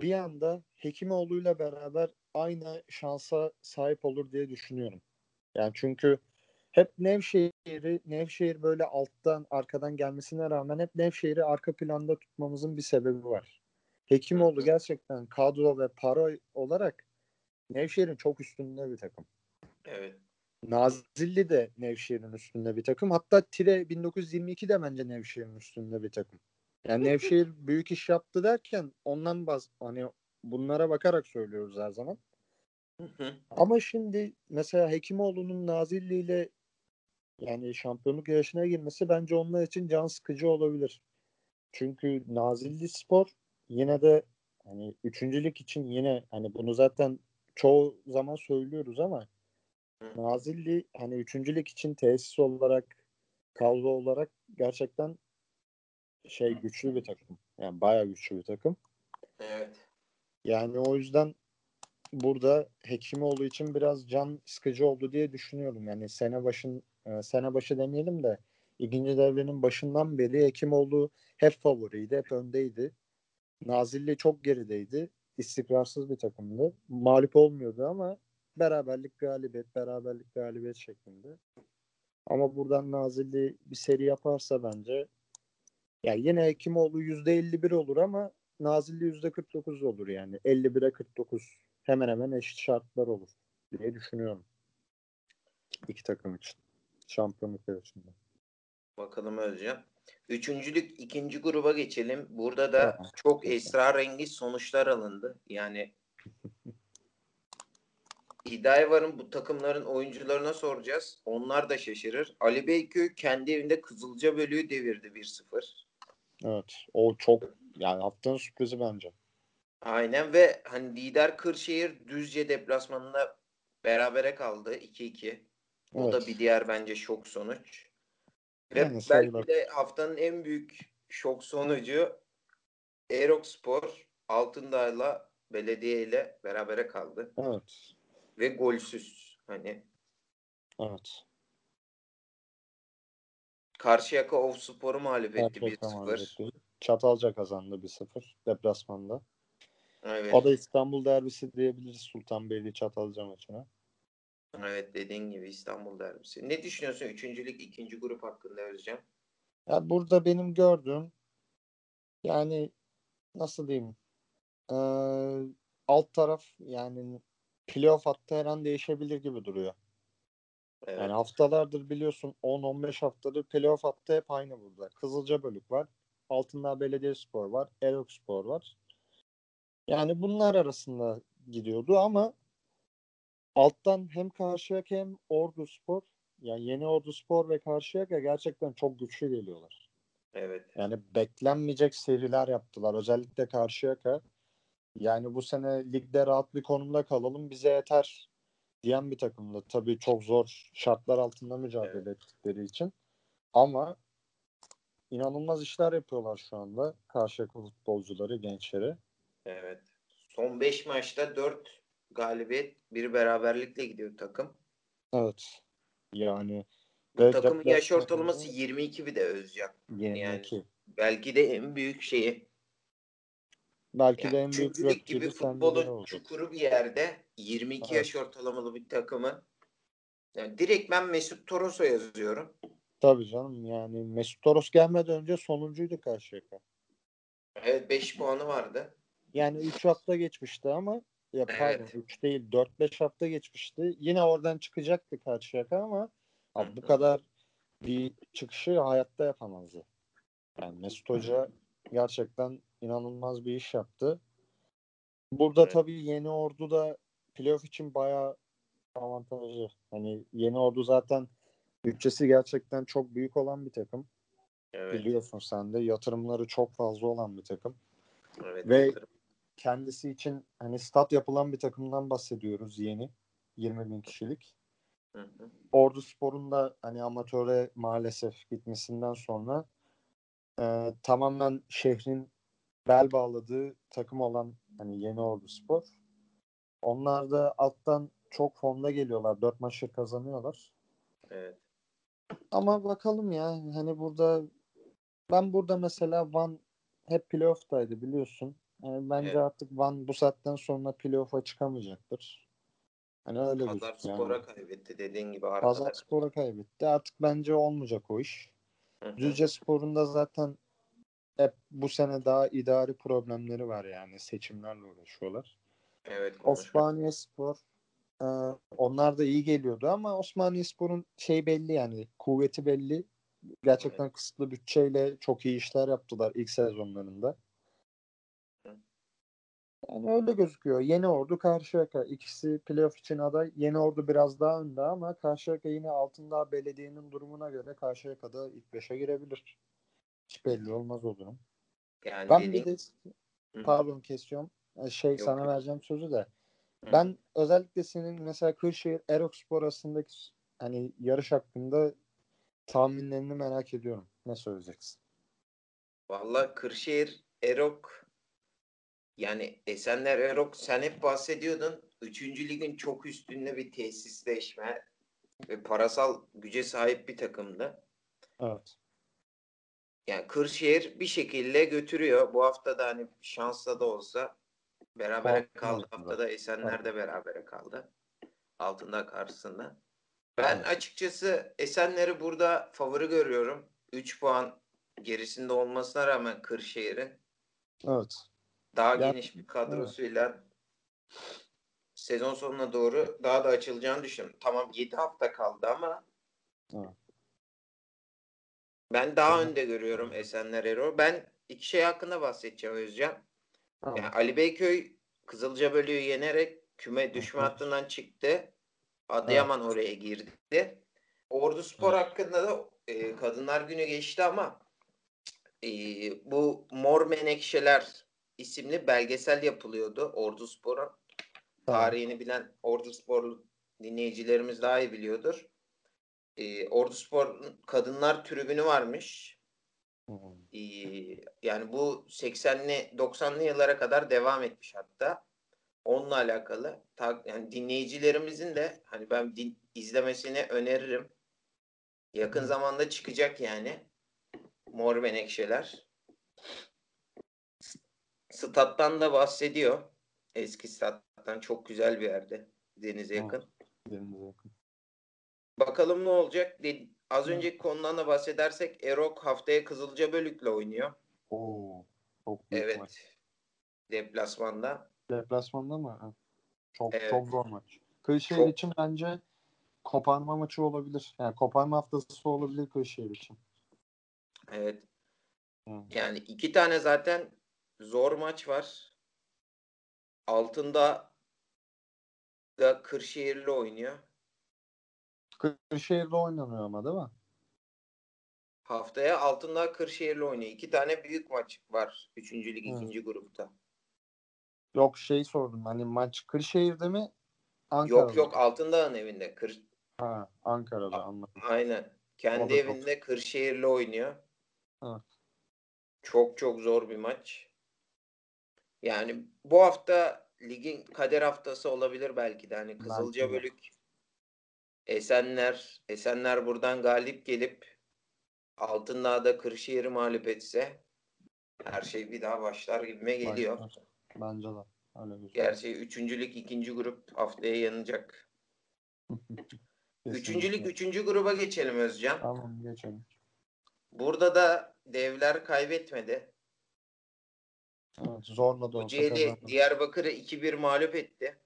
bir anda Hekimoğlu'yla beraber aynı şansa sahip olur diye düşünüyorum. Yani çünkü hep Nevşehir'i Nevşehir böyle alttan arkadan gelmesine rağmen hep Nevşehir'i arka planda tutmamızın bir sebebi var. Hekimoğlu gerçekten kadro ve para olarak Nevşehir'in çok üstünde bir takım. Evet. Nazilli de Nevşehir'in üstünde bir takım. Hatta Tire 1922 de bence Nevşehir'in üstünde bir takım. Yani Nevşehir büyük iş yaptı derken ondan baz hani bunlara bakarak söylüyoruz her zaman. Ama şimdi mesela Hekimoğlu'nun Nazilli ile yani şampiyonluk yarışına girmesi bence onlar için can sıkıcı olabilir. Çünkü Nazilli Spor yine de hani üçüncülük için yine hani bunu zaten çoğu zaman söylüyoruz ama. Nazilli hani üçüncülük için tesis olarak kadro olarak gerçekten şey güçlü bir takım. Yani bayağı güçlü bir takım. Evet. Yani o yüzden burada Hekimoğlu için biraz can sıkıcı oldu diye düşünüyorum. Yani sene başın e, sene başı demeyelim de ikinci devrenin başından beri Hekimoğlu hep favoriydi, hep öndeydi. Nazilli çok gerideydi. İstikrarsız bir takımdı. Mağlup olmuyordu ama beraberlik galibiyet, beraberlik galibiyet şeklinde. Ama buradan Nazilli bir seri yaparsa bence ya yine Hekimoğlu %51 olur ama Nazilli %49 olur yani. 51'e 49 hemen hemen eşit şartlar olur diye düşünüyorum. İki takım için. Şampiyonluk yarışında. Bakalım Özcan. Üçüncülük ikinci gruba geçelim. Burada da çok esrarengiz sonuçlar alındı. Yani İdayvar'ın bu takımların oyuncularına soracağız. Onlar da şaşırır. Ali Beyköy kendi evinde Kızılca Bölü'yü devirdi 1-0. Evet. O çok yani haftanın sürprizi bence. Aynen ve hani lider Kırşehir Düzce deplasmanında berabere kaldı 2-2. O da Evet. bir diğer bence şok sonuç. Ve Yani belki sayılır. de haftanın en büyük şok sonucu Erok Spor Altındağ'la Belediye ile berabere kaldı. Evet. Ve golsüz. Hani Evet. Karşıyaka Of Spor'u mağlup etti Gerçekten 1-0. mağlup Çatalca kazandı 1-0 deplasmanda. Evet. O da İstanbul derbisi diyebiliriz Sultanbeyli Çatalca maçına. Evet dediğin gibi İstanbul derbisi. Ne düşünüyorsun üçüncülük ikinci grup hakkında Özcan? Ya burada benim gördüğüm yani nasıl diyeyim ee, alt taraf yani playoff hattı her an değişebilir gibi duruyor. Evet. Yani haftalardır biliyorsun 10-15 haftadır playoff hattı hep aynı burada. Kızılca bölük var. Altında Belediyespor var. Erok Spor var. Yani bunlar arasında gidiyordu ama alttan hem Karşıyaka hem Ordu Spor yani yeni Ordu Spor ve Karşıyaka gerçekten çok güçlü geliyorlar. Evet. Yani beklenmeyecek seriler yaptılar. Özellikle Karşıyaka. Yani bu sene ligde rahat bir konumda kalalım bize yeter diyen bir takımdı. Tabii çok zor şartlar altında mücadele evet. ettikleri için. Ama inanılmaz işler yapıyorlar şu anda Karşıyaka futbolcuları, gençleri. Evet. Son 5 maçta 4 galibiyet, bir beraberlikle gidiyor takım. Evet. Yani bu takımın yaş ortalaması 22 bir de Özcan. 22. Yani belki de en büyük şeyi. Belki yani de en büyük rakibi gibi futbolun çukuru bir yerde 22 evet. yaş ortalamalı bir takımı yani direkt ben Mesut Toros'a yazıyorum. Tabii canım yani Mesut Toros gelmeden önce sonuncuydu Karşıyaka. Evet 5 puanı vardı. Yani 3 hafta geçmişti ama ya pardon 3 evet. değil 4-5 hafta geçmişti. Yine oradan çıkacaktı Karşıyaka ama abi bu kadar bir çıkışı hayatta yapamazdı. Yani Mesut Hoca gerçekten inanılmaz bir iş yaptı. Burada evet. tabii yeni ordu da playoff için bayağı avantajlı. Hani yeni ordu zaten bütçesi gerçekten çok büyük olan bir takım. Evet. Biliyorsun sen de yatırımları çok fazla olan bir takım. Evet, Ve yatırım. Kendisi için hani stat yapılan bir takımdan bahsediyoruz yeni. 20 bin kişilik. Hı hı. Ordu Spor'un da hani amatöre maalesef gitmesinden sonra e, tamamen şehrin bel bağladığı takım olan hani Yeni Ordu Spor. Onlar da alttan çok fonda geliyorlar. Dört maçı kazanıyorlar. Evet. Ama bakalım ya hani burada ben burada mesela Van hep playoff'taydı biliyorsun. Yani bence evet. artık Van bu saatten sonra playoff'a çıkamayacaktır. Hani öyle Pazar Spor'a yani. kaybetti dediğin gibi arkada. Pazar Spor'a kaybetti. Artık bence olmayacak o iş. Düzce Spor'un da zaten hep bu sene daha idari problemleri var yani seçimlerle uğraşıyorlar. Evet. Osmaniye Spor e, onlar da iyi geliyordu ama Osmaniye Spor'un şey belli yani kuvveti belli. Gerçekten evet. kısıtlı bütçeyle çok iyi işler yaptılar ilk sezonlarında. Yani öyle gözüküyor. Yeni Ordu Karşıyaka. ikisi playoff için aday. Yeni Ordu biraz daha önde ama Karşıyaka yine altında belediyenin durumuna göre Karşıyaka'da ilk beşe girebilir. Hiç belli olmaz o durum. Yani ben dediğin... bir de pardon kesiyorum. Şey yok, sana yok. vereceğim sözü de. Hı. Ben özellikle senin mesela Kırşehir Erokspor arasındaki hani yarış hakkında tahminlerini merak ediyorum. Ne söyleyeceksin? Valla Kırşehir Erok yani Esenler Erok sen hep bahsediyordun. Üçüncü ligin çok üstünde bir tesisleşme ve parasal güce sahip bir takımdı. Evet. Yani Kırşehir bir şekilde götürüyor. Bu hafta da hani şansla da olsa berabere kaldı. Haftada Esenler de berabere kaldı. Altında karşısında. Ben evet. açıkçası Esenler'i burada favori görüyorum. 3 puan gerisinde olmasına rağmen Kırşehir'in evet. Daha ya, geniş bir kadrosuyla evet. sezon sonuna doğru daha da açılacağını düşünüyorum. Tamam 7 hafta kaldı ama evet. Ben daha Hı. önde görüyorum Esenler Erol. Ben iki şey hakkında bahsedeceğim Özcan. Tamam. Yani Ali Beyköy Kızılcabölü'yü yenerek küme düşme Hı. hattından çıktı. Adıyaman evet. oraya girdi. Ordu Spor evet. hakkında da e, Kadınlar Günü geçti ama e, bu Mor Menekşeler isimli belgesel yapılıyordu Ordu Spor'un. Tarihini bilen Ordu Spor dinleyicilerimiz daha iyi biliyordur e, Ordu Spor kadınlar tribünü varmış. E, yani bu 80'li 90'lı yıllara kadar devam etmiş hatta. Onunla alakalı ta, yani dinleyicilerimizin de hani ben din, izlemesini öneririm. Yakın hmm. zamanda çıkacak yani. Mor Menekşeler. Stat'tan da bahsediyor. Eski stat'tan çok güzel bir yerde. Denize yakın. Denize yakın. Bakalım ne olacak. Az önceki konudan da bahsedersek Erok haftaya Kızılca Bölük'le oynuyor. Oo. Çok büyük Evet. maç. Deplasmanda. Deplasmanda mı? Çok Evet. çok zor maç. Kırşehir Çok- için bence koparma maçı olabilir. Yani koparma haftası olabilir Kırşehir için. Evet. Hı. Yani iki tane zaten zor maç var. Altında da Kırşehirli oynuyor. Kırşehir'de oynanıyor ama değil mi? Haftaya Altındağ Kırşehir'le oynuyor. İki tane büyük maç var. Üçüncü lig Hı. ikinci grupta. Yok şey sordum. Hani maç Kırşehir'de mi? Ankara'da Yok yok? Altındağ'ın evinde. Kır... Ha, Ankara'da anladım. Aynen. Kendi O da çok- evinde Kırşehir'le oynuyor. Evet. Çok çok zor bir maç. Yani bu hafta ligin kader haftası olabilir belki de. Hani Kızılca. Bölük Esenler Esenler buradan galip gelip Altındağ'da Kırşehir'i mağlup etse her şey bir daha başlar gibime geliyor. Başlar. Bence de. Öyle gözüküyor. Gerçi üçüncülük ikinci grup haftaya yanacak. Üçüncülük üçüncü gruba geçelim Özcan. Tamam geçelim. Burada da devler kaybetmedi. Evet, zorla da olsa Kocaeli kazandı. Diyarbakır'ı 2-1 mağlup etti.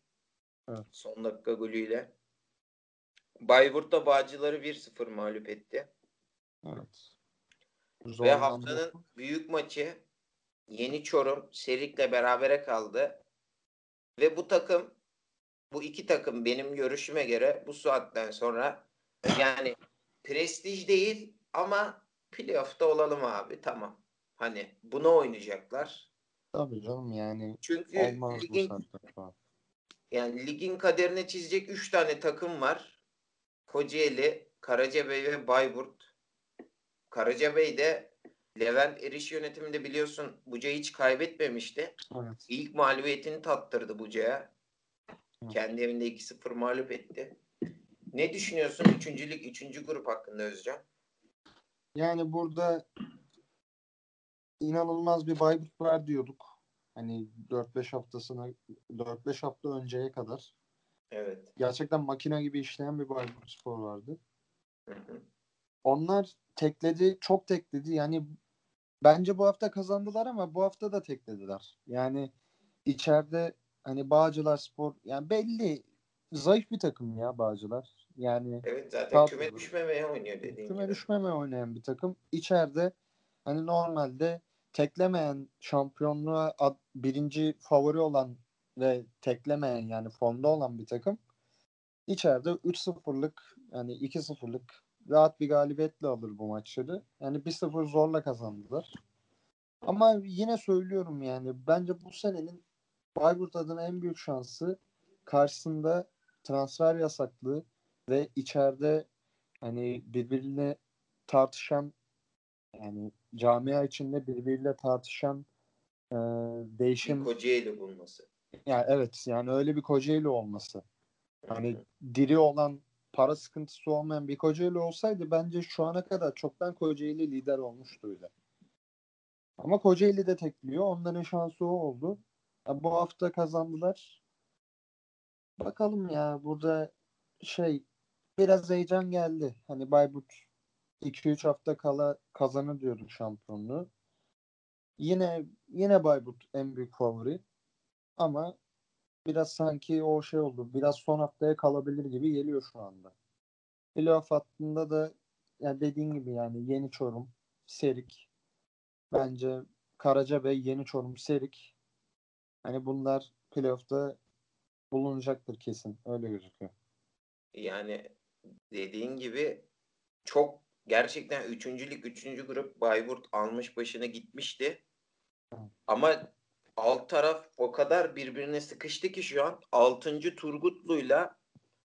Evet. Son dakika golüyle. Bayburt da Bağcılar'ı 1-0 mağlup etti. Evet. Ve Zorlandı. haftanın büyük maçı Yeni Çorum Serik'le berabere kaldı. Ve bu takım bu iki takım benim görüşüme göre bu saatten sonra yani prestij değil ama playoff'ta olalım abi tamam. Hani bunu oynayacaklar. Tabii canım yani Çünkü olmaz bu ligin saatte falan. yani ligin kaderini çizecek 3 tane takım var. Kocaeli, Karacabey ve Bayburt. Karacabey de Levent Eriş yönetiminde biliyorsun Buca'yı hiç kaybetmemişti. Evet. İlk mağlubiyetini tattırdı Buca'ya. Kendi evinde 2-0 mağlup etti. Ne düşünüyorsun 3. lig 3. grup hakkında Özcan? Yani burada inanılmaz bir Bayburt var diyorduk. Hani 4-5 haftasına 4-5 hafta önceye kadar Evet. gerçekten makine gibi işleyen bir Bayburt Spor vardı. Hı hı. Onlar tekledi, çok tekledi. Yani bence bu hafta kazandılar ama bu hafta da teklediler. Yani içeride hani Bağcılar Spor yani belli zayıf bir takım ya Bağcılar. Yani Evet zaten Tabii. küme düşmemeye oynuyor dediğin küme gibi. düşmeme oynayan bir takım. İçeride hani normalde teklemeyen şampiyonluğa ad- birinci favori olan ve teklemeyen yani formda olan bir takım içeride 3-0'lık yani 2-0'lık rahat bir galibiyetle alır bu maçları. Yani 1-0 zorla kazandılar. Ama yine söylüyorum yani bence bu senenin Bayburt adına en büyük şansı karşısında transfer yasaklığı ve içeride hani birbirine tartışan yani camia içinde birbiriyle tartışan e, Bir değişim Kocaeli bulması. yani evet yani öyle bir Kocaeli olması. Hani diri olan para sıkıntısı olmayan bir Kocaeli olsaydı bence şu ana kadar çoktan Kocaeli lider olmuştu bile. Ama Kocaeli de tekliyor. Onların şansı o oldu. Ya bu hafta kazandılar. Bakalım ya burada şey biraz heyecan geldi. Hani Bayburt 2-3 hafta kala kazanır diyorduk şampiyonluğu. Yine yine Bayburt en büyük favori. Ama biraz sanki o şey oldu. Biraz son haftaya kalabilir gibi geliyor şu anda. Playoff hattında da ya dediğin gibi yani Yeni Çorum, Serik bence Karacabey, Yeni Çorum, Serik hani bunlar playoff'ta bulunacaktır kesin. Öyle gözüküyor. Yani dediğin gibi çok gerçekten 3. lig 3. grup Bayburt almış başına gitmişti. Ama alt taraf o kadar birbirine sıkıştı ki şu an 6. Turgutlu'yla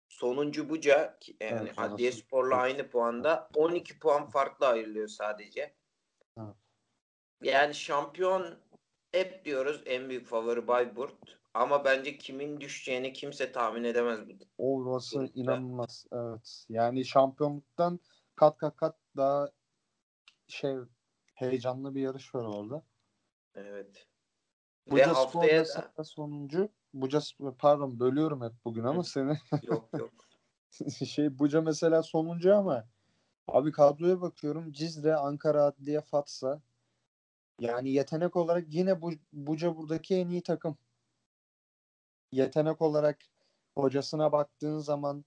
sonuncu Buca yani Evet, orası Adliye Spor'la çok- aynı puanda 12 puan farklı ayrılıyor sadece. Evet. Yani şampiyon hep diyoruz en büyük favori Bayburt ama bence kimin düşeceğini kimse tahmin edemez bu. Grupta. inanılmaz. Evet. Yani şampiyonluktan kat kat kat daha şey heyecanlı bir yarış var orada. Evet. Ve Buca Spor haftaya da sonuncu. Buca pardon bölüyorum hep bugün ama seni. yok yok. şey Buca mesela sonuncu ama abi kadroya bakıyorum Cizre, Ankara Adliye, Fatsa. Yani yetenek olarak yine bu, Buca buradaki en iyi takım. Yetenek olarak hocasına baktığın zaman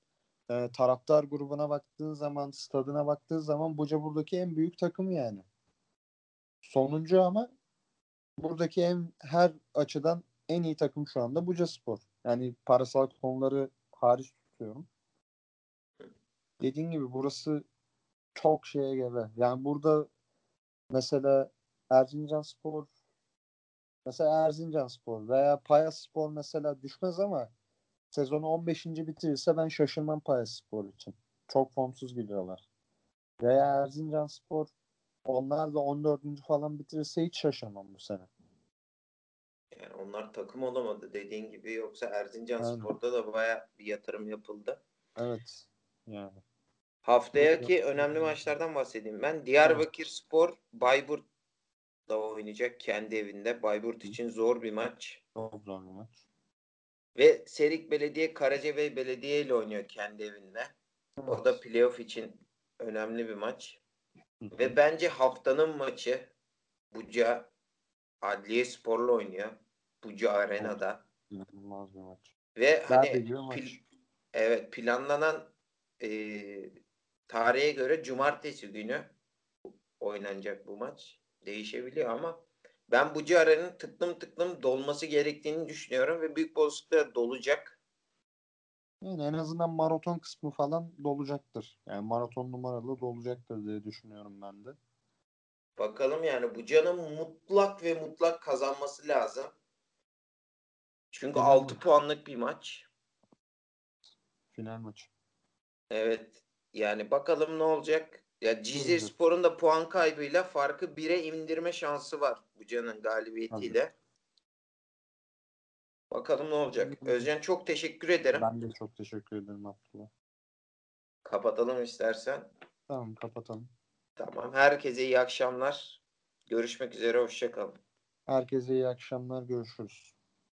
e, taraftar grubuna baktığın zaman stadına baktığın zaman Buca buradaki en büyük takım yani. Sonuncu ama buradaki en her açıdan en iyi takım şu anda Buca Spor. Yani parasal konuları hariç tutuyorum. Dediğin gibi burası çok şeye gebe. Yani burada mesela Erzincan Spor mesela Erzincan Spor veya Payas Spor mesela düşmez ama sezonu 15. bitirirse ben şaşırmam Payas Spor için. Çok formsuz gidiyorlar. Veya Erzincan Spor onlar da 14. falan bitirirse hiç şaşırmam bu sene. Yani onlar takım olamadı dediğin gibi yoksa Erzincan Aynen. Spor'da da baya bir yatırım yapıldı. Evet. Yani. Haftaki önemli maçlardan bahsedeyim ben. Diyarbakır Spor Bayburt'la oynayacak kendi evinde. Bayburt için zor bir maç. Çok zor bir maç. Ve Serik Belediye Karacabey Belediye ile oynuyor kendi evinde. O da playoff için önemli bir maç. Ve bence haftanın maçı Buca Adliye Spor'la oynuyor. Buca Arena'da. İnanılmaz bir maç. Ve hani gibi maç. evet planlanan e, tarihe göre cumartesi günü oynanacak bu maç. Değişebiliyor ama ben Buca Arena'nın tıklım tıklım dolması gerektiğini düşünüyorum ve büyük olasılıkla dolacak. Yani en azından maraton kısmı falan dolacaktır. Yani maraton numaralı dolacaktır diye düşünüyorum ben de. Bakalım yani Buca'nın mutlak ve mutlak kazanması lazım. Çünkü Final 6 maç. puanlık bir maç. Final maçı. Evet. Yani bakalım ne olacak. Ya Cizre. Spor'un da puan kaybıyla farkı 1'e indirme şansı var Buca'nın galibiyetiyle. Bakalım ne olacak. Özcan çok teşekkür ederim. Ben de çok teşekkür ederim Abdullah. Kapatalım istersen. Tamam kapatalım. Tamam. Herkese iyi akşamlar. Görüşmek üzere. Hoşçakalın. Herkese iyi akşamlar. Görüşürüz.